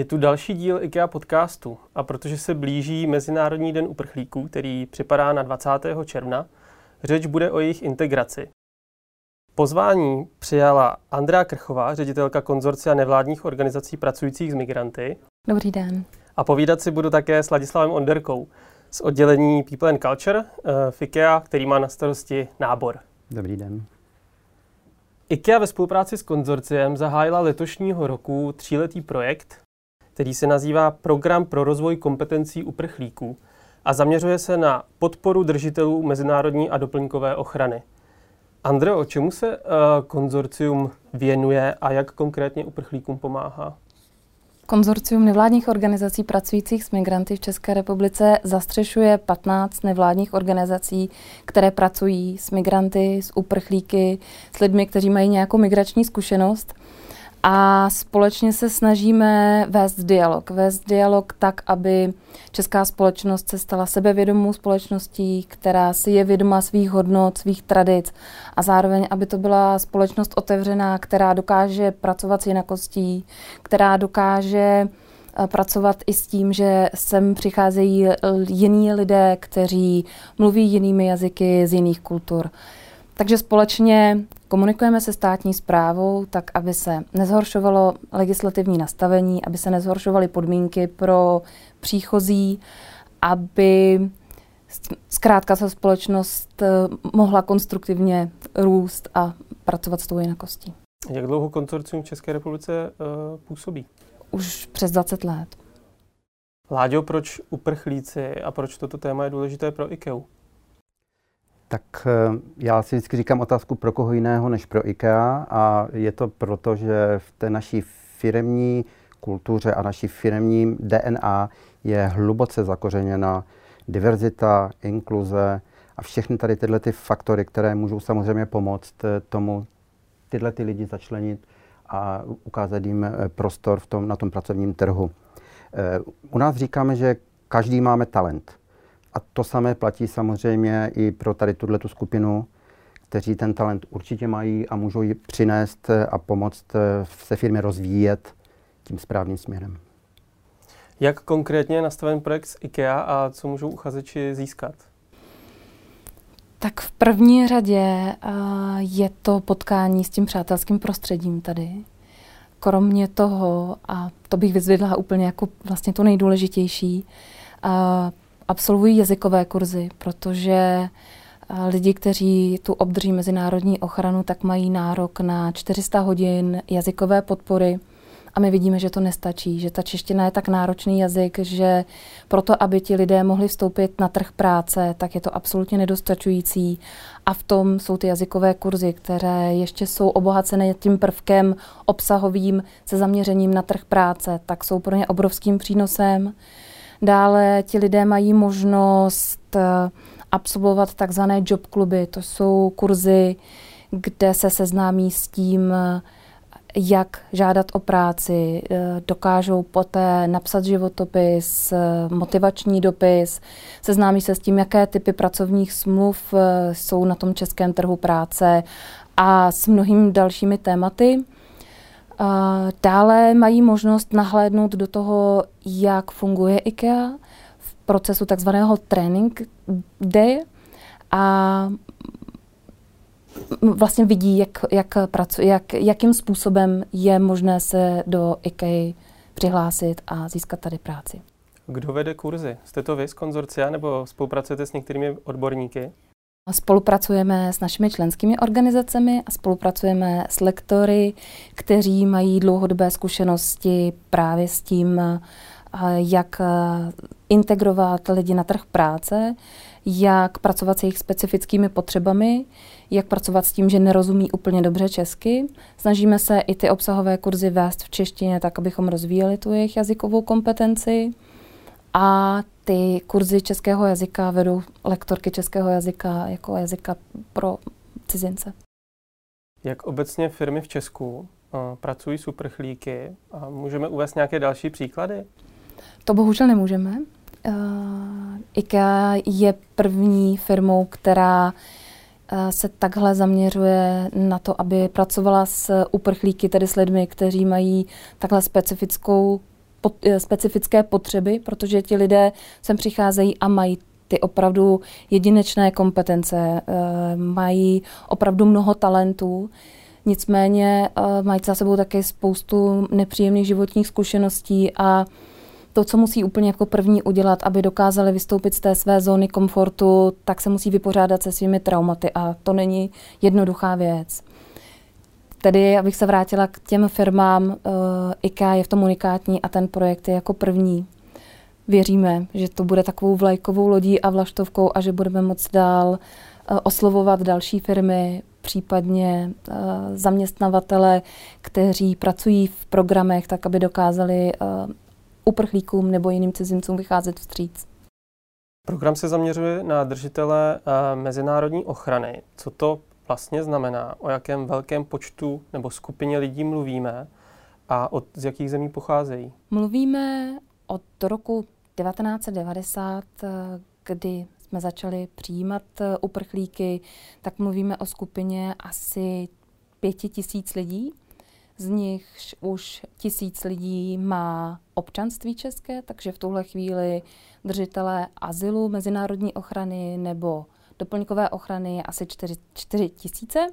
Je tu další díl IKEA podcastu a protože se blíží Mezinárodní den uprchlíků, který připadá na 20. června, řeč bude o jejich integraci. Pozvání přijala Andrea Krchová, ředitelka konzorcia nevládních organizací pracujících s migranty. Dobrý den. A povídat si budu také s Ladislavem Onderkou z oddělení People and Culture eh, v IKEA, který má na starosti nábor. Dobrý den. IKEA ve spolupráci s konzorciem zahájila letošního roku tříletý projekt, který se nazývá Program pro rozvoj kompetencí uprchlíků a zaměřuje se na podporu držitelů mezinárodní a doplňkové ochrany. Andreo, čemu se uh, konzorcium věnuje a jak konkrétně uprchlíkům pomáhá? Konzorcium nevládních organizací pracujících s migranty v České republice zastřešuje 15 nevládních organizací, které pracují s migranty, s uprchlíky, s lidmi, kteří mají nějakou migrační zkušenost a společně se snažíme vést dialog. Vést dialog tak, aby česká společnost se stala sebevědomou společností, která si je vědoma svých hodnot, svých tradic a zároveň, aby to byla společnost otevřená, která dokáže pracovat s jinakostí, která dokáže eh, pracovat i s tím, že sem přicházejí jiní lidé, kteří mluví jinými jazyky z jiných kultur. Takže společně komunikujeme se státní zprávou tak, aby se nezhoršovalo legislativní nastavení, aby se nezhoršovaly podmínky pro příchozí, aby zkrátka ta společnost eh, mohla konstruktivně růst a pracovat s tou jinakostí. Jak dlouho konzorcium v České republice uh, působí? Už přes 20 let. Láďo, proč uprchlíci a proč toto téma je důležité pro IKEA? Tak eh, já si vždycky říkám otázku pro koho jiného než pro IKEA a je to proto, že v té naší firemní kultuře a naší firemní DNA je hluboce zakořeněna diverzita, inkluze a všechny tady tyhle ty faktory, které můžou samozřejmě pomoct eh, tomu tyhle ty lidi začlenit a ukázat jim eh, prostor v tom, na tom pracovním trhu. U nás říkáme, že každý máme talent. A to samé platí samozřejmě i pro tady tuhle tu skupinu, kteří ten talent určitě mají a můžou ji přinést a pomoct se firmě rozvíjet tím správným směrem. Jak konkrétně je nastaven projekt s IKEA a co můžou uchazeči získat? Tak v první řadě uh, je to potkání s tím přátelským prostředím tady. Kromě toho, a to bych vyzvedla úplně jako vlastně to nejdůležitější, uh, absolvují jazykové kurzy, protože eh, lidi, kteří tu obdrží mezinárodní ochranu, tak mají nárok na 400 hodin jazykové podpory. A my vidíme, že to nestačí, že ta čeština je tak náročný jazyk, že proto, aby ti lidé mohli vstoupit na trh práce, tak je to absolutně nedostačující. A v tom jsou ty jazykové kurzy, které ještě jsou obohacené tím prvkem obsahovým se zaměřením na trh práce, tak jsou pro ně obrovským přínosem. Dále ti lidé mají možnost eh, absolvovat takzvané job kluby. To jsou kurzy, kde se seznámí s tím, jak žádat o práci, eh, dokážou poté napsat životopis, motivační dopis, seznámí se s tím, jaké typy pracovních smluv eh, jsou na tom českém trhu práce a s mnohými dalšími tématy. Dále mají možnost nahlédnout do toho, jak funguje IKEA v procesu takzvaného training day a vlastně vidí, jak, jak pracu, jak, jakým způsobem je možné se do IKEA přihlásit a získat tady práci. Kdo vede kurzy? Jste to vy z konzorcia nebo spolupracujete s některými odborníky? Spolupracujeme s našimi členskými organizacemi a spolupracujeme s lektory, kteří mají dlouhodobé zkušenosti právě s tím, jak integrovat lidi na trh práce, jak pracovat s jejich specifickými potřebami, jak pracovat s tím, že nerozumí úplně dobře česky. Snažíme se i ty obsahové kurzy vést v češtině, tak abychom rozvíjeli tu jejich jazykovou kompetenci. A ty kurzy českého jazyka vedou lektorky českého jazyka jako jazyka pro cizince. Jak obecně firmy v Česku uh, pracují s uprchlíky? A můžeme uvést nějaké další příklady? To bohužel nemůžeme. Uh, IKEA je první firmou, která uh, se takhle zaměřuje na to, aby pracovala s uprchlíky, tedy s lidmi, kteří mají takhle specifickou pot, eh, specifické potřeby, protože ti lidé sem přicházejí a mají ty opravdu jedinečné kompetence, mají opravdu mnoho talentů. Nicméně mají za sebou také spoustu nepříjemných životních zkušeností a to, co musí úplně jako první udělat, aby dokázali vystoupit z té své zóny komfortu, tak se musí vypořádat se svými traumaty a to není jednoduchá věc. Tedy, abych se vrátila k těm firmám, IKEA je v tom unikátní a ten projekt je jako první. Věříme, že to bude takovou vlajkovou lodí a vlaštovkou a že budeme moct dál uh, oslovovat další firmy, případně uh, zaměstnavatele, kteří pracují v programech, tak aby dokázali uh, uprchlíkům nebo jiným cizincům vycházet vstříc. Program se zaměřuje na držitele mezinárodní ochrany. Co to vlastně znamená, o jakém velkém počtu nebo skupině lidí mluvíme a od, z jakých zemí pocházejí? Mluvíme od roku 1990, kdy jsme začali přijímat eh, uprchlíky, tak mluvíme o skupině asi pěti tisíc lidí. Z nich už tisíc lidí má občanství české, takže v tuhle chvíli držitelé azylu, mezinárodní ochrany nebo doplňkové ochrany je asi 4, 4 tisíce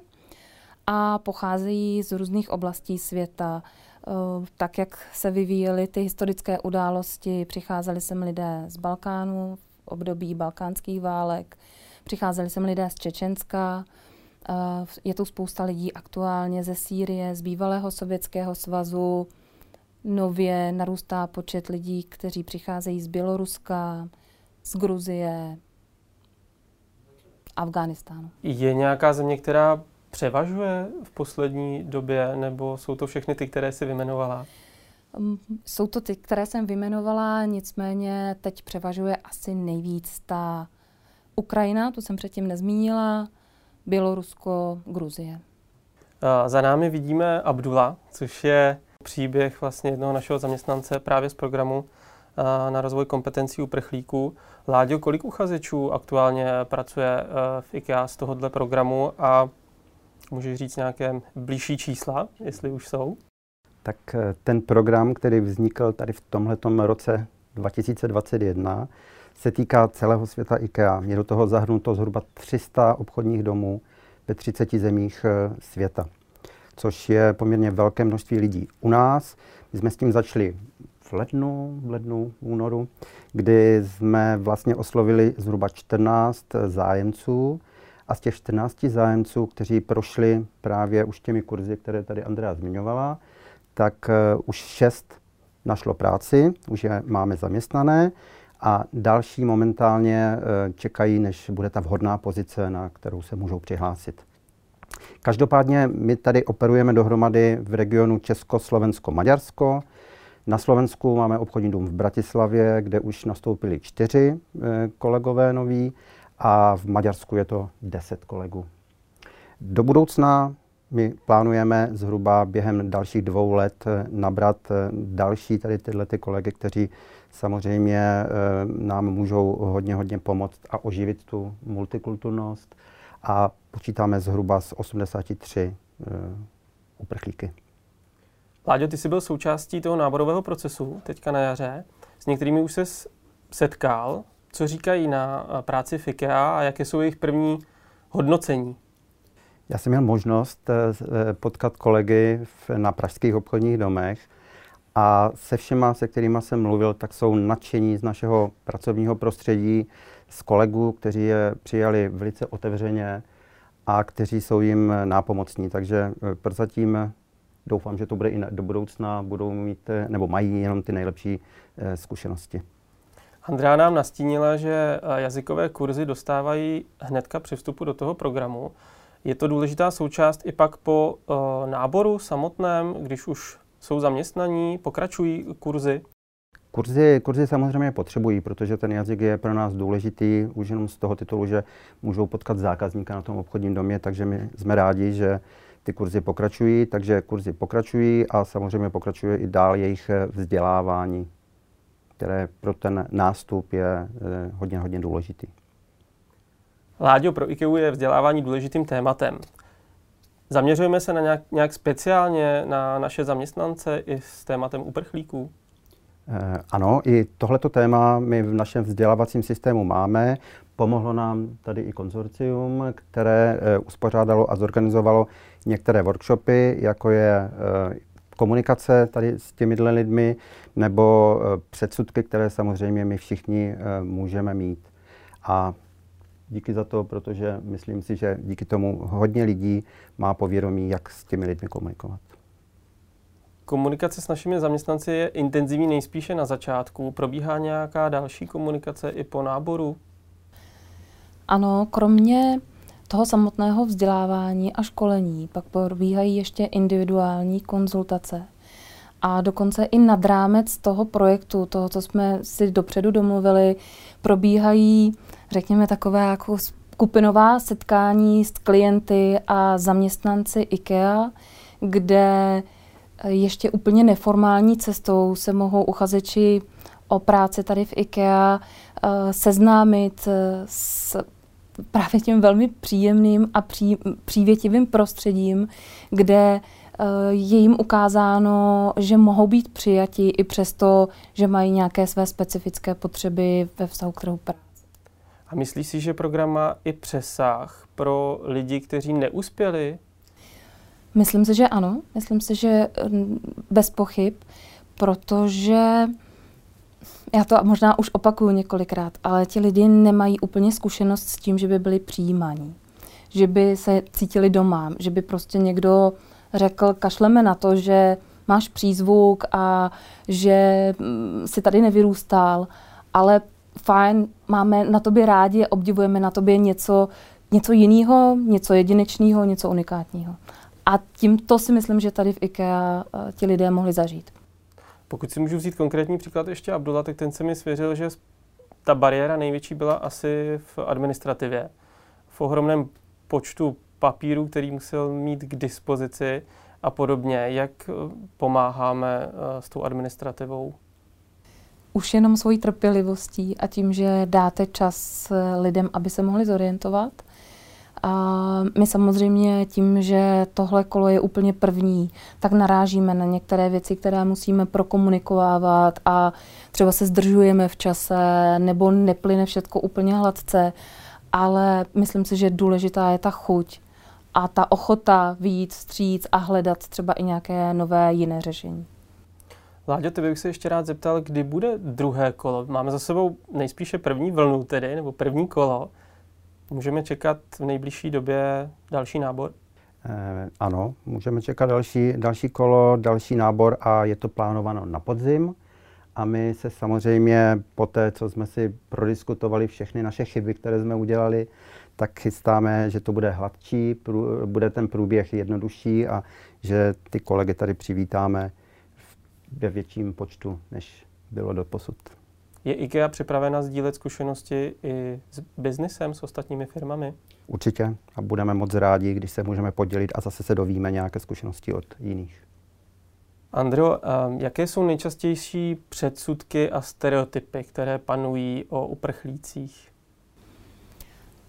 a pocházejí z různých oblastí světa. Eh, tak, jak se vyvíjely ty historické události, přicházeli sem lidé z Balkánu v období balkánských válek, přicházeli sem lidé z Čečenska, eh, je tu spousta lidí aktuálně ze Sýrie, z bývalého Sovětského svazu, nově narůstá počet lidí, kteří přicházejí z Běloruska, z Gruzie, Afghánistánu. Je nějaká země, která převažuje v poslední době, nebo jsou to všechny ty, které si vymenovala? Jsou to ty, které jsem vymenovala, nicméně teď převažuje asi nejvíc ta Ukrajina, tu jsem předtím nezmínila, Bělorusko, Gruzie. Za námi vidíme Abdula, což je příběh vlastně jednoho našeho zaměstnance právě z programu na rozvoj kompetencí uprchlíků. Láďo, kolik uchazečů aktuálně pracuje v IKEA z tohohle programu a můžeš říct nějaké blížší čísla, jestli už jsou? Tak e, ten program, který vznikl tady v tomhletom roce 2021, se týká celého světa IKEA. Je do toho zahrnuto zhruba 300 obchodních domů ve 30 zemích e, světa, což je poměrně velké množství lidí. U nás my jsme s tím začali v lednu, v lednu, únoru, kdy jsme vlastně oslovili zhruba 14 zájemců a z těch 14 zájemců, kteří prošli právě už těmi kurzy, které tady Andrea zmiňovala, tak uh, už 6 našlo práci, už je máme zaměstnané a další momentálně uh, čekají, než bude ta vhodná pozice, na kterou se můžou přihlásit. Každopádně my tady operujeme dohromady v regionu Česko, Slovensko, Maďarsko. Na Slovensku máme obchodní dům v Bratislavě, kde už nastoupili čtyři eh, kolegové noví a v Maďarsku je to deset kolegů. Do budoucna my plánujeme zhruba během dalších dvou let eh, nabrat eh, další tady tyhle ty kolegy, kteří samozřejmě nám můžou hodně, hodně pomoct a oživit tu multikulturnost a počítáme zhruba z 83 uprchlíky. Láďo, ty jsi byl součástí toho náborového procesu teďka na jaře. S některými už se setkal. Co říkají na práci FIKEA a jaké jsou jejich první hodnocení? Já jsem měl možnost eh, eh, potkat kolegy na pražských obchodních domech a se všema, se kterými jsem mluvil, tak jsou nadšení z našeho pracovního prostředí, z kolegů, kteří je přijali velice otevřeně a kteří jsou jim nápomocní. Takže eh, prozatím doufám, že to bude i do budoucna, budou mít, eh, nebo mají jenom ty nejlepší eh, zkušenosti. Andrea nám nastínila, že eh, jazykové kurzy dostávají hnedka při vstupu do toho programu. Je to důležitá součást i pak po náboru samotném, když už jsou zaměstnaní, pokračují kurzy? Kurzy, kurzy samozřejmě potřebují, protože ten jazyk je pro nás důležitý už jenom z toho titulu, že můžou potkat zákazníka na tom obchodním domě, takže my jsme rádi, že ty kurzy pokračují, takže kurzy pokračují a samozřejmě pokračuje i dál jejich eh, vzdělávání, které pro ten nástup je eh, hodně, hodně důležitý. Láďo, pro IKEA je vzdělávání důležitým tématem. Zaměřujeme se na nějak, nějak speciálně na naše zaměstnance i s tématem uprchlíků? Ano, i tohleto téma my v našem vzdělávacím systému máme. Pomohlo nám tady i konzorcium, které uspořádalo a zorganizovalo některé workshopy, jako je komunikace tady s těmi lidmi, nebo předsudky, které samozřejmě my všichni můžeme mít. A díky za to, protože myslím si, že díky tomu hodně lidí má povědomí, jak s těmi lidmi komunikovat. Komunikace s našimi zaměstnanci je intenzivní nejspíše na začátku. Probíhá nějaká další komunikace i po náboru? Ano, kromě toho samotného vzdělávání a školení pak probíhají ještě individuální konzultace. A dokonce i nad rámec toho projektu, toho, co jsme si dopředu domluvili, probíhají řekněme, takové jako skupinová setkání s klienty a zaměstnanci IKEA, kde ještě úplně neformální cestou se mohou uchazeči o práci tady v IKEA eh, seznámit s právě tím velmi příjemným a pří, přívětivým prostředím, kde eh, je jim ukázáno, že mohou být přijati i přesto, že mají nějaké své specifické potřeby ve vztahu k trhu práce. A myslíš si, že program má i přesah pro lidi, kteří neuspěli? Myslím si, že ano. Myslím si, že mm, bez pochyb, protože já to možná už opakuju několikrát, ale ti lidi nemají úplně zkušenost s tím, že by byli přijímaní. Že by se cítili doma, že by prostě někdo řekl, kašleme na to, že máš přízvuk a že mm, si tady nevyrůstal, ale fajn, máme na tobě rádi, obdivujeme na tobě něco, něco jiného, něco jedinečného, něco unikátního. A tímto si myslím, že tady v IKEA uh, ti lidé mohli zažít. Pokud si můžu vzít konkrétní příklad ještě Abdullah, tak ten se mi svěřil, že ta bariéra největší byla asi v administrativě. V ohromném počtu papírů, který musel mít k dispozici a podobně. Jak eh, pomáháme eh, s tou administrativou? už jenom svojí trpělivostí a tím, že dáte čas lidem, aby se mohli zorientovat. A my samozřejmě tím, že tohle kolo je úplně první, tak narážíme na některé věci, které musíme prokomunikovávat a třeba se zdržujeme v čase nebo neplyne všechno úplně hladce, ale myslím si, že důležitá je ta chuť a ta ochota výjít stříc a hledat třeba i nějaké nové jiné řešení. Láďo, tebe bych se ještě rád zeptal, kdy bude druhé kolo. Máme za sebou nejspíše první vlnu tedy, nebo první kolo. Můžeme čekat v nejbližší době další nábor? Eh, ano, můžeme čekat další, další kolo, další nábor a je to plánováno na podzim. A my se samozřejmě po té, co jsme si prodiskutovali všechny naše chyby, které jsme udělali, tak chystáme, že to bude hladčí, prů, bude ten průběh jednodušší a že ty kolegy tady přivítáme ve větším počtu, než bylo do posud. Je IKEA připravena sdílet zkušenosti i s biznesem, s ostatními firmami? Určitě a budeme moc rádi, když se můžeme podělit a zase se dovíme nějaké zkušenosti od jiných. Andro, jaké jsou nejčastější předsudky a stereotypy, které panují o uprchlících?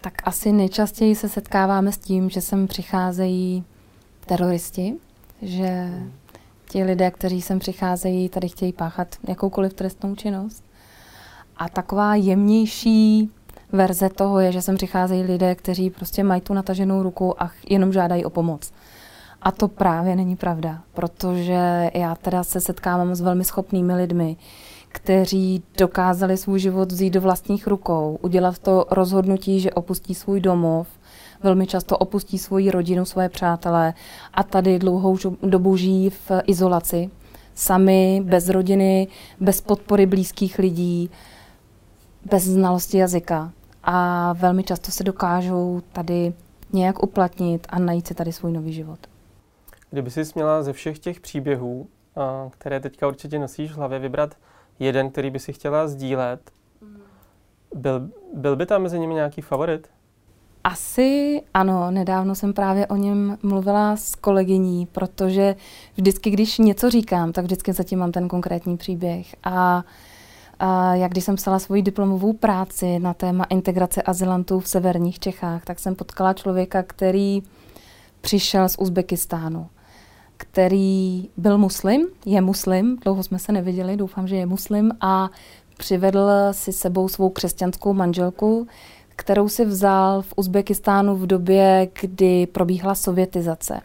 Tak asi nejčastěji se setkáváme s tím, že sem přicházejí teroristi, že ti lidé, kteří sem přicházejí, tady chtějí páchat jakoukoliv trestnou činnost. A taková jemnější verze toho je, že sem přicházejí lidé, kteří prostě mají tu nataženou ruku a jenom žádají o pomoc. A to právě není pravda, protože já teda se setkávám s velmi schopnými lidmi, kteří dokázali svůj život vzít do vlastních rukou, udělat to rozhodnutí, že opustí svůj domov, velmi často opustí svoji rodinu, svoje přátelé a tady dlouhou dobu žijí v izolaci. Sami, bez rodiny, bez podpory blízkých lidí, bez znalosti jazyka. A velmi často se dokážou tady nějak uplatnit a najít si tady svůj nový život. Kdyby jsi měla ze všech těch příběhů, které teďka určitě nosíš v hlavě, vybrat jeden, který by si chtěla sdílet, byl, byl by tam mezi nimi nějaký favorit? Asi ano, nedávno jsem právě o něm mluvila s kolegyní, protože vždycky, když něco říkám, tak vždycky zatím mám ten konkrétní příběh. A, a jak když jsem psala svoji diplomovou práci na téma integrace azylantů v severních Čechách, tak jsem potkala člověka, který přišel z Uzbekistánu. který byl muslim, je muslim, dlouho jsme se neviděli, doufám, že je muslim a přivedl si sebou svou křesťanskou manželku, kterou si vzal v Uzbekistánu v době, kdy probíhala sovětizace.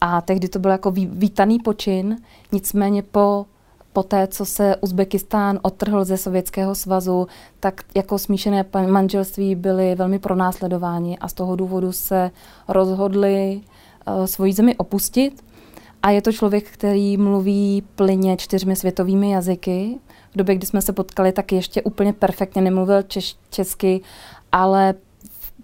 A tehdy to byl jako vítaný počin, nicméně po po té, co se Uzbekistán odtrhl ze Sovětského svazu, tak jako smíšené manželství byly velmi pronásledováni a z toho důvodu se rozhodli uh, svoji zemi opustit. A je to člověk, který mluví plyně čtyřmi světovými jazyky. V době, kdy jsme se potkali, tak ještě úplně perfektně nemluvil češ, česky, ale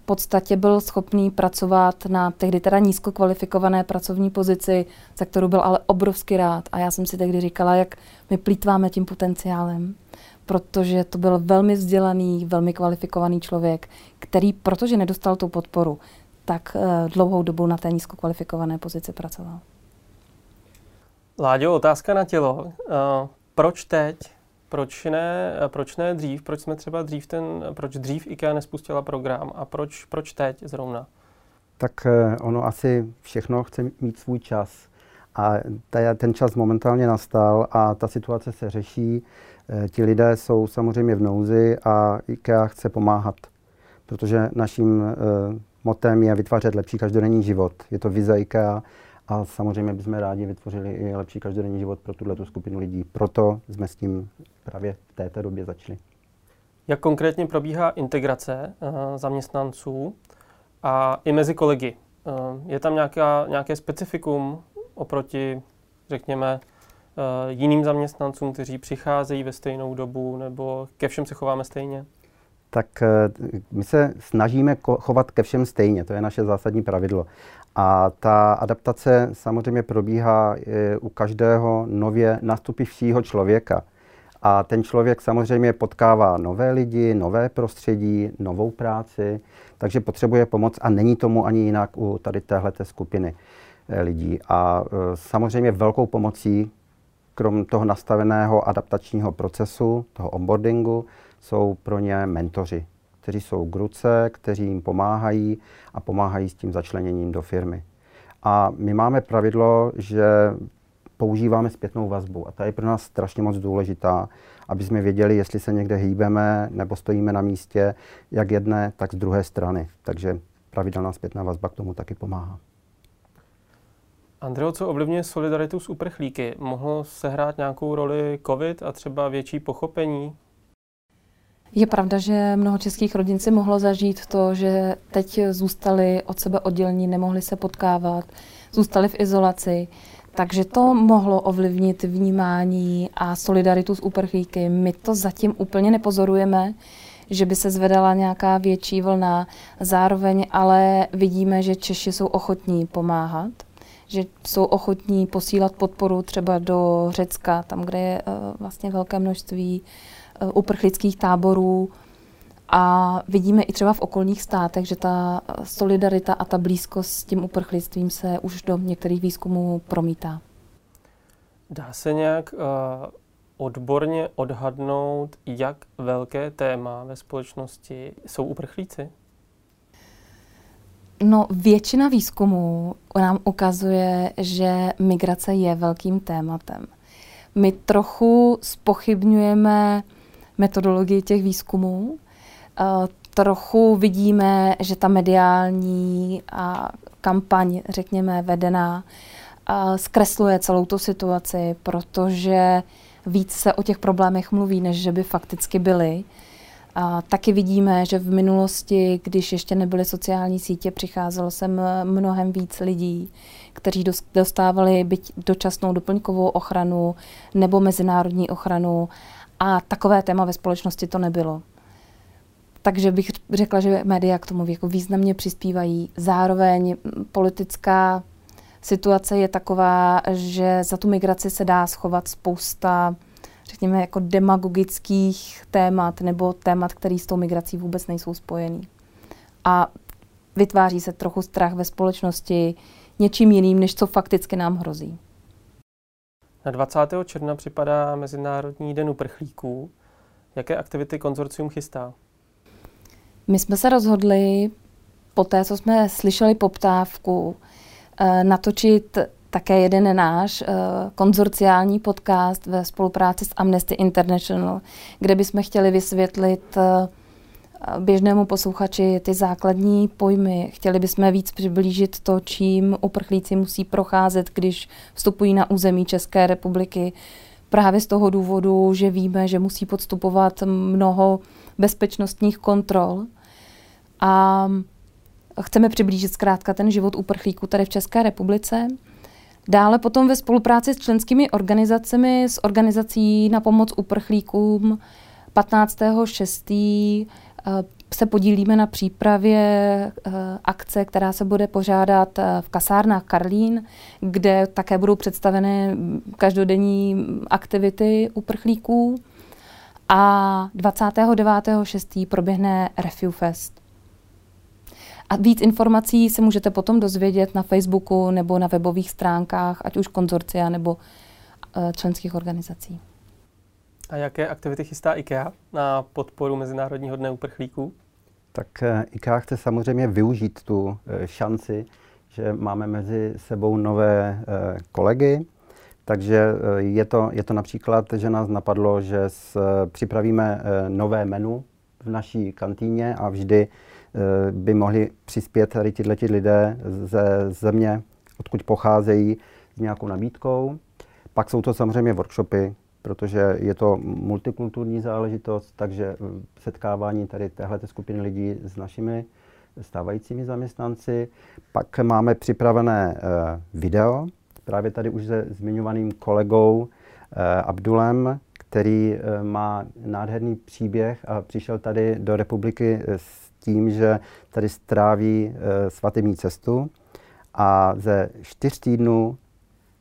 podstatě byl schopný pracovat na tehdy teda nízko kvalifikované pracovní pozici, za kterou byl ale obrovsky rád. A já jsem si tehdy říkala, jak my plítváme tím potenciálem, protože to byl velmi vzdělaný, velmi kvalifikovaný člověk, který, protože nedostal tu podporu, tak uh, dlouhou dobu na té nízko kvalifikované pozici pracoval. Láďo, otázka na tělo. Uh, proč teď? Proč ne, proč ne dřív? Proč jsme třeba dřív ten, proč dřív IKEA nespustila program a proč, proč teď zrovna? Tak eh, ono asi všechno chce mít svůj čas. A ten čas momentálně nastal a ta situace se řeší. Eh, ti lidé jsou samozřejmě v nouzi a IKEA chce pomáhat, protože naším eh, motem je vytvářet lepší každodenní život. Je to vize IKEA a samozřejmě bychom rádi vytvořili i lepší každodenní život pro tuhle skupinu lidí. Proto jsme s tím právě v této době začali. Jak konkrétně probíhá integrace uh, zaměstnanců a i mezi kolegy? Uh, je tam nějaká, nějaké specifikum oproti, řekněme, uh, jiným zaměstnancům, kteří přicházejí ve stejnou dobu, nebo ke všem se chováme stejně? Tak my se snažíme chovat ke všem stejně, to je naše zásadní pravidlo. A ta adaptace samozřejmě probíhá u každého nově nastupivšího člověka. A ten člověk samozřejmě potkává nové lidi, nové prostředí, novou práci, takže potřebuje pomoc a není tomu ani jinak u tady téhleté skupiny e, lidí. A e, samozřejmě velkou pomocí, krom toho nastaveného adaptačního procesu, toho onboardingu, jsou pro ně mentoři, kteří jsou k ruce, kteří jim pomáhají a pomáhají s tím začleněním do firmy. A my máme pravidlo, že používáme zpětnou vazbu a ta je pro nás strašně moc důležitá, aby jsme věděli, jestli se někde hýbeme nebo stojíme na místě, jak jedné, tak z druhé strany. Takže pravidelná zpětná vazba k tomu taky pomáhá. Andreo, co ovlivňuje solidaritu s uprchlíky? Mohlo sehrát nějakou roli COVID a třeba větší pochopení je pravda, že mnoho českých rodin si mohlo zažít to, že teď zůstali od sebe oddělení, nemohli se potkávat, zůstali v izolaci. Takže to mohlo ovlivnit vnímání a solidaritu s uprchlíky. My to zatím úplně nepozorujeme, že by se zvedala nějaká větší vlna. Zároveň ale vidíme, že Češi jsou ochotní pomáhat, že jsou ochotní posílat podporu třeba do Řecka, tam, kde je uh, vlastně velké množství Eh, uprchlických táborů a vidíme i třeba v okolních státech, že ta solidarita a ta blízkost s tím uprchlictvím se už do některých výzkumů promítá. Dá se nějak uh, odborně odhadnout, jak velké téma ve společnosti jsou uprchlíci? No, většina výzkumů nám ukazuje, že migrace je velkým tématem. My trochu spochybňujeme metodologii těch výzkumů. Eh, trochu vidíme, že ta mediální a kampaň, řekněme, vedená, eh, zkresluje celou tu situaci, protože víc se o těch problémech mluví, než že by fakticky byly. A taky vidíme, že v minulosti, když ještě nebyly sociální sítě, přicházelo sem mnohem víc lidí, kteří dostávali byť dočasnou doplňkovou ochranu nebo mezinárodní ochranu a takové téma ve společnosti to nebylo. Takže bych řekla, že média k tomu jako významně přispívají. Zároveň politická situace je taková, že za tu migraci se dá schovat spousta, řekněme, jako demagogických témat nebo témat, které s tou migrací vůbec nejsou spojený. A vytváří se trochu strach ve společnosti něčím jiným, než co fakticky nám hrozí. Na 20. června připadá Mezinárodní den uprchlíků. Jaké aktivity konzorcium chystá? My jsme se rozhodli, po té, co jsme slyšeli poptávku, eh, natočit také jeden náš uh, konzorciální podcast ve spolupráci s Amnesty International, kde bychom chtěli vysvětlit uh, běžnému posluchači ty základní pojmy. Chtěli bychom víc přiblížit to, čím uprchlíci musí procházet, když vstupují na území České republiky. Právě z toho důvodu, že víme, že musí podstupovat mnoho bezpečnostních kontrol. A chceme přiblížit zkrátka ten život uprchlíků tady v České republice. Dále potom ve spolupráci s členskými organizacemi, s organizací na pomoc uprchlíkům 15.6. Eh, se podílíme na přípravě eh, akce, která se bude pořádat eh, v kasárnách Karlín, kde také budou představeny každodenní aktivity uprchlíků. A 29.6. proběhne Refuge Fest. A víc informací se můžete potom dozvědět na Facebooku nebo na webových stránkách, ať už konzorcia nebo uh, členských organizací. A jaké aktivity chystá IKEA na podporu Mezinárodního dne uprchlíků? Tak eh, IKEA chce samozřejmě využít tu eh, šanci, že máme mezi sebou nové kolegy, takže je to, je to například, že nás napadlo, že s, připravíme nové menu v naší kantýně a vždy Eh, by mohli přispět tady tyhle lidé ze země, odkud pocházejí, s nějakou nabídkou. Pak jsou to samozřejmě workshopy, protože je to multikulturní záležitost, takže eh, setkávání tady téhle skupiny lidí s našimi stávajícími zaměstnanci. Pak máme připravené eh, video, právě tady už se zmiňovaným kolegou Abdulem, který má nádherný příběh a přišel tady do republiky s tím, že tady stráví e, svatební cestu a ze čtyř týdnů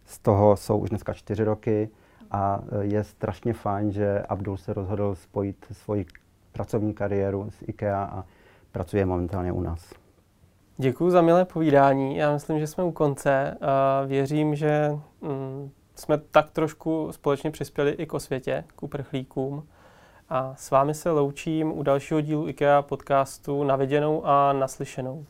z toho jsou už dneska čtyři roky a eh, je strašně fajn, že Abdul se rozhodl spojit svoji pracovní kariéru s IKEA a pracuje momentálně u nás. Děkuji za milé povídání. Já myslím, že jsme u konce. A věřím, že mm, jsme tak trošku společně přispěli i k osvětě, k uprchlíkům. A s vámi se loučím u dalšího dílu IKEA podcastu na viděnou a naslyšenou.